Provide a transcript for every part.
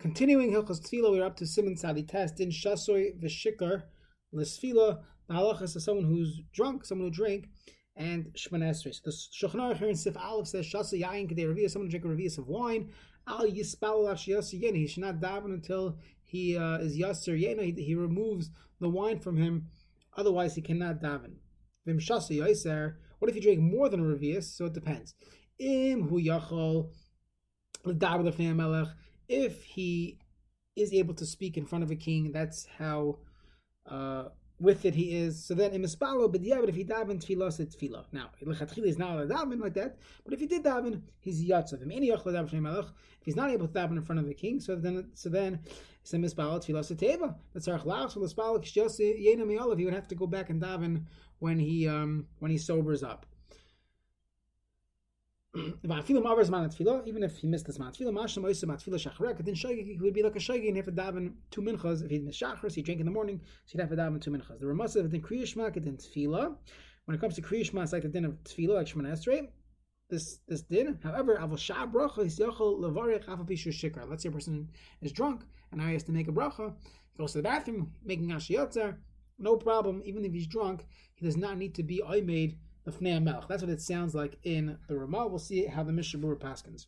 Continuing Hilchos Tefillah, we're up to Siman Sadi test in Shasoy V'Shikar L'Sfila. The halachas is someone who's drunk, someone who drink, and Shemana Esrei. So the Shulchan here in Sif Aleph says Shasa Yayin Kedei Revius, someone drink a Revius of wine. Al Yispal Yasir Yena. He should not daven until he uh, is Yasir Yena. He, he removes the wine from him, otherwise he cannot daven. Vim Shasa. What if you drink more than a Revius? So it depends. Im Hu Yachol L'Daber L'Fnei Melech if he is able to speak in front of a king, that's how uh, with it he is. So then, imispalo b'diavad, if he daven tefillah, said tefillah. Now, lechatchila is not allowed daven like that, but if he did daven, he's yatzav. If he's not able to daven in front of the king, so then, so then, it's imispalo tefillah seteva. That's our chlach. So mi'olav. He would have to go back and daven when he um when he sobers up even if he missed this man tefillah, masham oisa shachrek, then shogig he would be like a shogig and have to daven two minchas. If he missed shachris, he drank in the morning, so he'd have to daven two minchas. The ramasav then kriyishma kedin tefillah. When it comes to kriyishma, it's like the din of tefillah, like Shemana Esrei. This this din, however, avol shah bracha is yachol levarich afapishu shikar. Let's say a person is drunk and now he has to make a bracha. He goes to the bathroom, making ashiyotzer. No problem. Even if he's drunk, he does not need to be made that's what it sounds like in the Ramah. We'll see how the Mishnah Berurah paskins.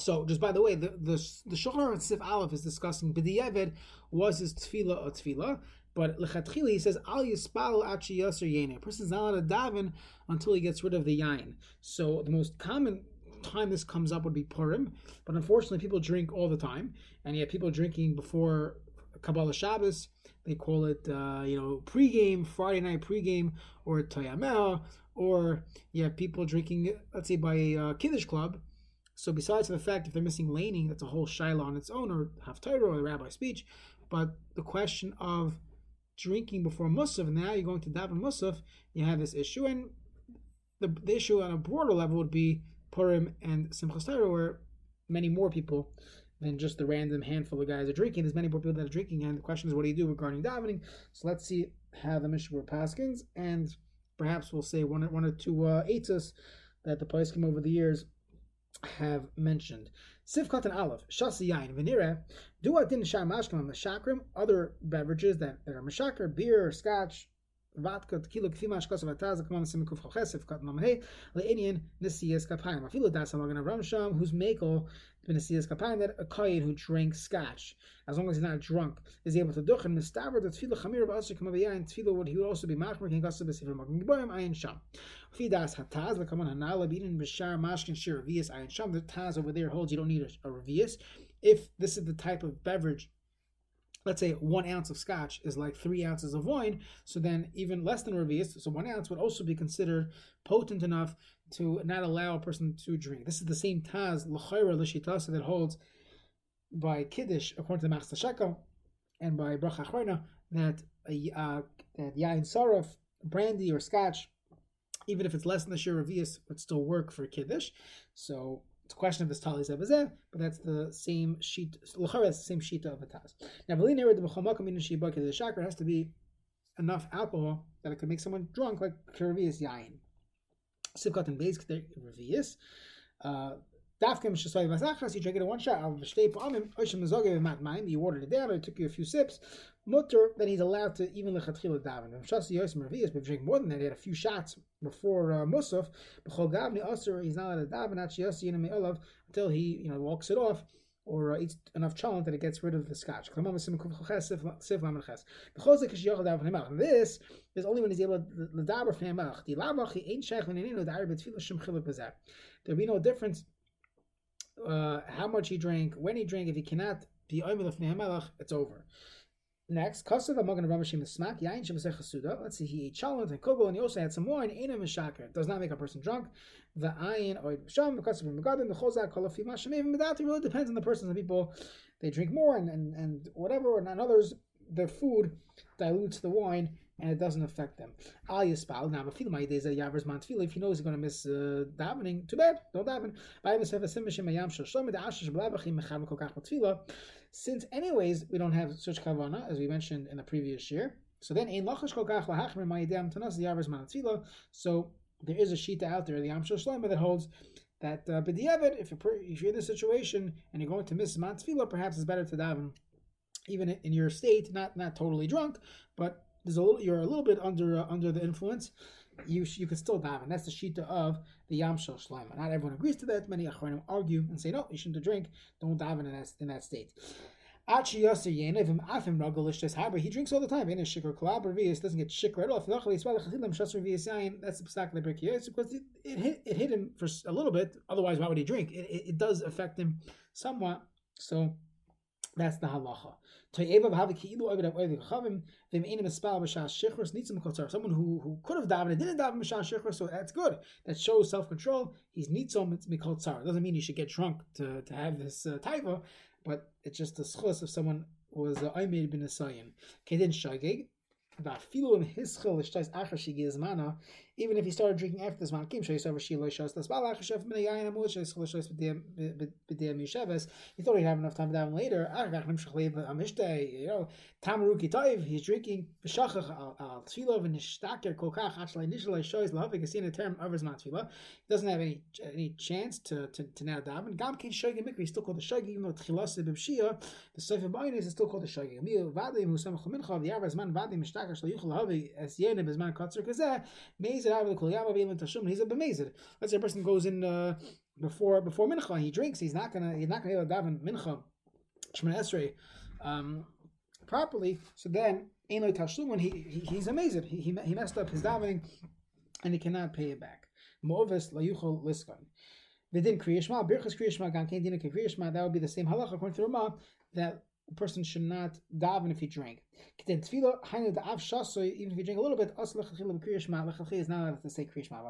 So, just by the way, the the, the Shulchan Sif Aleph is discussing B'di'evid was his tefillah or tefillah, but lechatchila he says al yispal achi yaser yene. A person's not allowed to daven until he gets rid of the yain. So the most common time this comes up would be Purim, but unfortunately people drink all the time, and yet people drinking before Kabbalah Shabbos. They call it, uh, you know, pregame, Friday night pregame, or Tayamel, or you have people drinking, let's say by a uh, Kiddush club. So besides the fact if they're missing laning, that's a whole shiloh on its own, or haftarah or the rabbi speech. But the question of drinking before Musaf, now you're going to daven Musaf, you have this issue, and the, the issue on a broader level would be Purim and Simchas Torah, where many more people than just the random handful of guys are drinking. There's many more people that are drinking, and the question is, what do you do regarding davening? So let's see how the Mishnah Paskins and perhaps we'll say one, one or two uh, that the Paiskim over the years have mentioned. Sivkat and Aleph, Shasi Yain, Venire, Dua Din Shah Mashkim, Mashakrim, other beverages that, that are Mashakar, beer, scotch, vodka, tequila, kfi mashkos vataz, kamam sim kuf chesef, kat namhe, le'inyan, nisiyas kapayim. Afilu das hamagan Avram Sham, whose makel Benesias Kapayim, that a Kayin who drinks scotch, as long as he's not drunk, is able to and mistaver the tefillah chamir of Asher Kamaviyayin, tefillah would he would also be machmer, king Gasa Besifim Magim Giboyim, Ayin Sham. Fidas Hataz, the Kaman Hanala, Bidin Bashar, Mashkin Shir, Revius, Ayin Sham. The Taz over there holds you don't need a, a Revius. If this is the type of beverage let's say one ounce of scotch is like three ounces of wine, so then even less than revius, so one ounce would also be considered potent enough to not allow a person to drink. This is the same Taz, L'chayra L'shitasa, that holds by Kiddush, according to the Machzah and by Bracha Achrona, that, uh, that Yain Saraf, brandy or scotch, even if it's less than the Shir Revius, would still work for Kiddush. So it's a question of this Tali Zebazeh, but that's the same sheet, L'chayra is the same sheet of a Taz. Now, V'li the B'chomakam in the Shakra has to be enough alcohol that it could make someone drunk, like Revius Yain. Sivkat and Beis Revius. Uh, Dafkim Shasoy Vasachas, you drink it in one shot. Al V'shtei Pa'amim, Oishim Mazoge V'mat Mayim, you watered it down, it took you a few sips. Mutter, then he's allowed to even lechatchila daven. Shasi Yosim Revius, but drink more than that, he had a few shots before uh, Musaf. B'chol Gavni Aser, he's not allowed to daven, Achi Yosi Yinam Olav, until he, you know, walks it off or uh, eats enough chalent that it gets rid of the scotch. This is only when he's able to b'zeh. There'll be no difference uh, how much he drank, when he drank. If he cannot be oimel of it's over. Next, Kasav Amagan Ramashim Smak, Yain Shem. Let's see, he ate chalent and kugel, and he also had some wine. Ainam Mishaker does not make a person drunk. The Ayin Oid Sham, because of the Chozak, Kolafi Mashim, even Medati really depends on the person. Some people they drink more and, and, and whatever, and others their food dilutes the wine and it doesn't affect them. Al Yispal, now days a Yavers Mantfil, if he knows he's going to miss uh, davening, too bad, don't daven. Since, anyways, we don't have such kavana, as we mentioned in the previous year, so then ein lachash kolkach lahachmer ma'idam tanas Yavers Mantfila, so there is a shita out there, the Yam Shlomo, that holds that uh, b'diavad, if if you're in this situation and you're going to miss Zman Tefillah, perhaps it's better to daven even in your state, not not totally drunk, but there's a you're a little bit under uh, under the influence. You you can still daven. That's the shita of the Yam Shel Shleima. Not everyone agrees to that. Many achronim argue and say no, you shouldn't drink. Don't daven in that in that state. He drinks all the time. In a shikr kolab doesn't get shikr at all. That's the of the because it, it hit it hit him for a little bit. Otherwise, why would he drink? It, it, it does affect him somewhat. So that's the halacha. Someone who, who could have davened and didn't daven b'shas shichur, so that's good. That shows self control. He's nitzom mikol tzar. Doesn't mean you should get drunk to, to have this uh, taiva, but it's just the schus if someone was oimed bin asayin. Kedin shagig. He started drinking after the Zman Kim, he thought he'd have enough time daven later. Ah, you know, Tamaruki Toiv, he's drinking B'shachach al Tfilo v'nishtaker kolkach actually initially shows lahavik is in a term of Zman Tfilo. He doesn't have any any chance to to, to now daven. Gam Kin Shogi Mikri, he's still called the Shogi, even though Tchilasa B'Shia, the Sefer Bayin is still called the Shogi. Emil Vadim, who Samach Mincha, the Avar Zman Vadim, Mishtaker, Shlayuchel Lahavik, as Yenim, Zman Kotzer Kazeh, Let's say a person goes in uh, before before Mincha, and he drinks, he's not gonna he's not gonna be able to daven Mincha. Shemon Esrei. Um, properly, so then Tashlum, he, he he's amazing. He, he he messed up his davening, and he cannot pay it back. Liskan. Gan that would be the same halacha according to Ramah that a person should not daven if he drank. Even if you drink a little bit, is not to say kriyashma.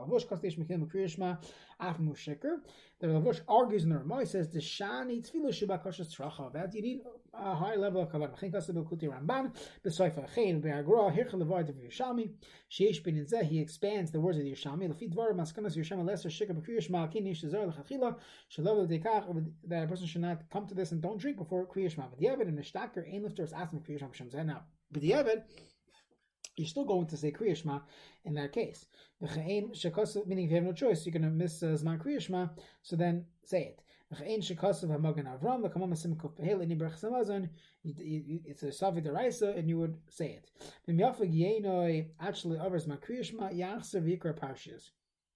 The Lavush argues in the Ramah, says, the Shani Koshas Tracha, that you need a high level of Kuti Ramban, Sheish Bin Zeh, he expands the words of the Yerushalmi, Dvar, Maskanas Lesser Lechachila, Shalov that a person should not come to this and don't drink before Kriyash But the Lifters, Asm Kriyash Hashem Now, Evid, you're still going to say Kriya in that case. Meaning if you have no choice, you're going to miss uh, Zman Kriya so then say it. It's a Savi Deraisa, and you would say it.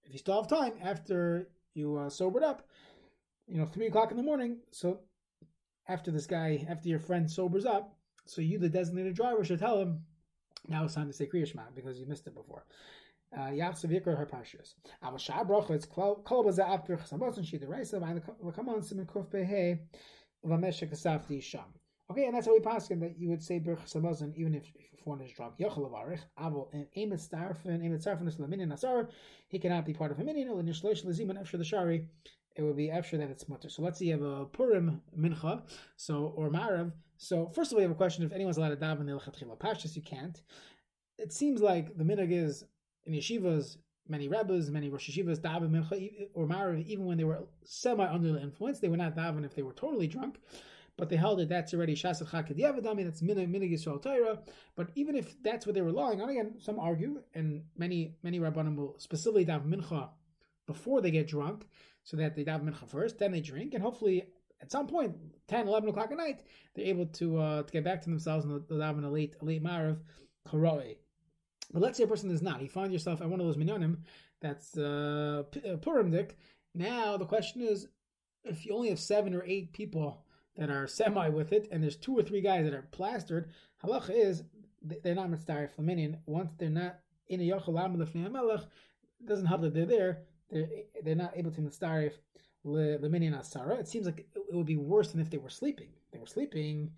If you still have time after you uh, sobered up, you know, three o'clock in the morning, so after this guy, after your friend sobers up, so you, the designated driver, should tell him, now it's time to say Kriya Shema because you missed it before. Uh, Asafti Sham. Okay, and that's how we pass him that you would say Birchas Hamazon even if, one is drunk. He cannot be part of a Shari, it would be after that it's mutter. So let's say you have a Purim Mincha, so or Marav, so first of all, we have a question if anyone's allowed to daven the lechatchila pashas. You can't. It seems like the minhag is in yeshivas, many rebbes, many rosh yeshivas daven mincha or marav even when they were semi under the influence. They were not daven if they were totally drunk. But they held that that's already shasach hakadiyavadami, that's minhag minhag yisrael Torah. But even if that's what they were relying on, again, some argue, and many many rabbanim will specifically daven mincha before they get drunk, so that they daven mincha first, then they drink, and hopefully at some point, 10, 11 o'clock at night, they're able to uh, to get back to themselves and they'll have a late, a late Marav, Karoe. But let's say a person is not. You find yourself at one of those minyanim that's uh, uh, Purim dik. Now the question is, if you only have seven or eight people that are semi with it, and there's two or three guys that are plastered, halacha is they're not mitzvah for Once they're not in a yochel it doesn't help that they're there. They're, they're not able to mitzvah the minyan asara. It seems like it would be worse than if they were sleeping. They were sleeping.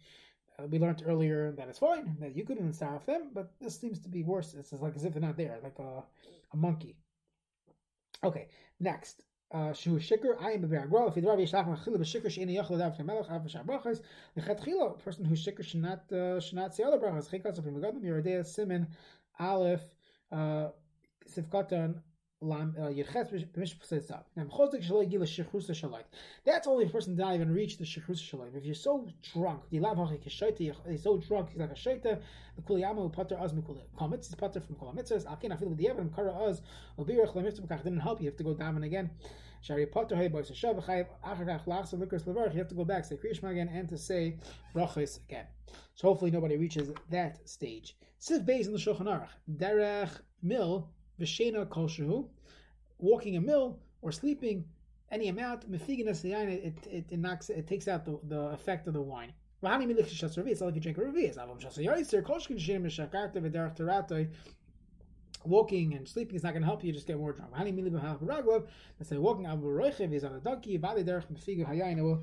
Uh, we learned earlier that it's fine that you couldn't starve them, but this seems to be worse. It's like as if they're not there, like a, a monkey. Okay, next. Shu shikr I am a be'agral. If you'd yishlach machil b'shikr she'ini yachol dav shemelech av v'shar brachas. Person who shikr should not uh, should not say other brachas. Chikas of Uh. That's only if a person did not even reach the Shechrusa Shalai. If you're so drunk, he's so drunk, he's like a Shaita, the Kuliyama Pater Az Mikul Komitz, he's Pater from Kol Mitzvahs, Akin the Evan, Kara Az, Obirach Lamitzvah Kach didn't help you, have to go down again. Shari Potter Hey Boy Shav Chayiv Achakach Lachsa Likras Levarch. You have to go back, say Kriyishma again, and to say Brachos again. So hopefully nobody reaches that stage. Siv Beis in the Shulchan Aruch. Derech Mil V'Shena Kol Shehu. Walking a mill or sleeping any amount, mefiginas it, it, it knocks it takes out the, the effect of the wine. Walking and sleeping is not going to help you. Just get more drunk. V'hani milik b'halach b'raglav. Let's say walking is on a donkey. V'ali derech mefigu hayayin. It will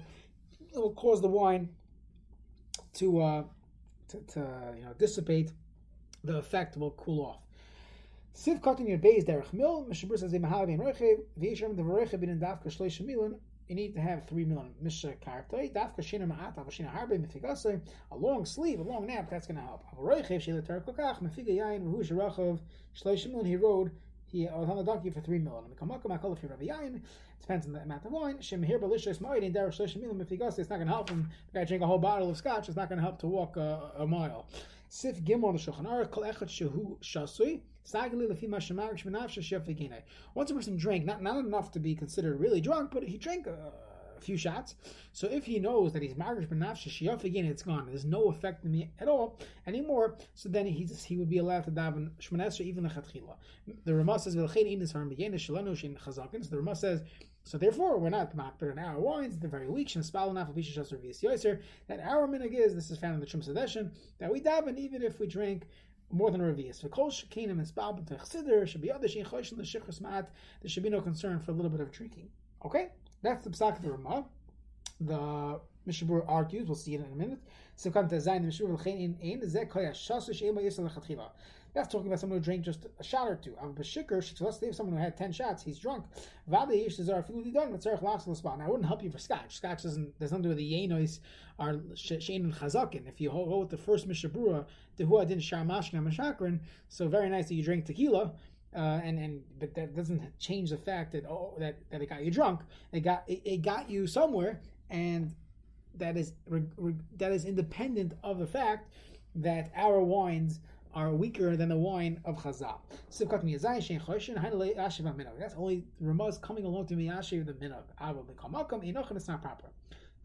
it will cause the wine to uh to, to you know dissipate. The effect will cool off. Siv cutting your base derech mil, Mishabur says mahalav in roichev, v'yishem the roichev bin dafka shloisha milon, you need to have three million misha kartoi. Dafka shina ma'at, avashina harbe mefikase. A long sleeve, a long nap, that's going to help. Avaroichev shila terkokach mefiga yain v'hu shirachov shloisha milon. He rode. He was on the donkey for three million. If Yain, depends on the amount of wine. Shem here belishos ma'id in derech shloisha milon mefigase. It's not going to help him. The guy drink a whole bottle of scotch. It's not going to help to walk a, a mile. Sif gimel the shulchan aruch kol echad shehu shasui. Once a person drank, not, not enough to be considered really drunk, but he drank a, a few shots. So if he knows that he's marish benafsha again, it's gone. There's no effect in me at all anymore. So then he he would be allowed to daven shmanesra even the chatchila. The Ramah says. So the Ramah says. So therefore, we're not makbid in our wines. They're very weak. That our minig is this is found in the Chum that we daven even if we drink more than a revius. For kol shekinim and spal b'techsider should be other shein chosh the shichus mat. There should be no concern for a little bit of drinking. Okay, that's the psak of the Ramah. The Mishabur argues. We'll see it in a minute. So come to the in. That's talking about someone who drank just a shot or two. Av b'shikr let's say someone who had ten shots, he's drunk. Now, I wouldn't help you for scotch. Scotch doesn't there's nothing do with the yenois or shein and chazakin. If you go with the first mishabura, the hu adin sharmashna mashakrin, so very nice that you drink tequila. Uh, and and but that doesn't change the fact that oh that, that it got you drunk. It got it, it got you somewhere, and that is that is independent of the fact that our wines are weaker than the wine of Chazal. That's only Ramaz coming along to Miyashi of the Minag. It's not proper.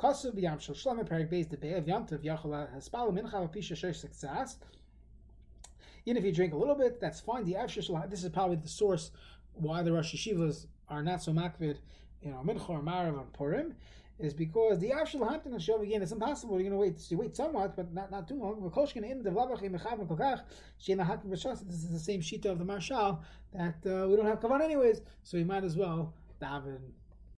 Kasu b'yam shel shlomo perik beis de be'ev yamtiv yachol haspalu mincha v'pisha shosh success. Even if you drink a little bit, that's fine. The afshir this is probably the source why the Rosh Yeshivas are not so makvid, you know, mincha or marav on Purim, is because the Av Shel Hamtin Shov again, it's impossible. You're going to wait, so you wait somewhat, but not, not too long. This is the same sheet of the Maharshal that uh, we don't have kavan anyways, so we might as well daven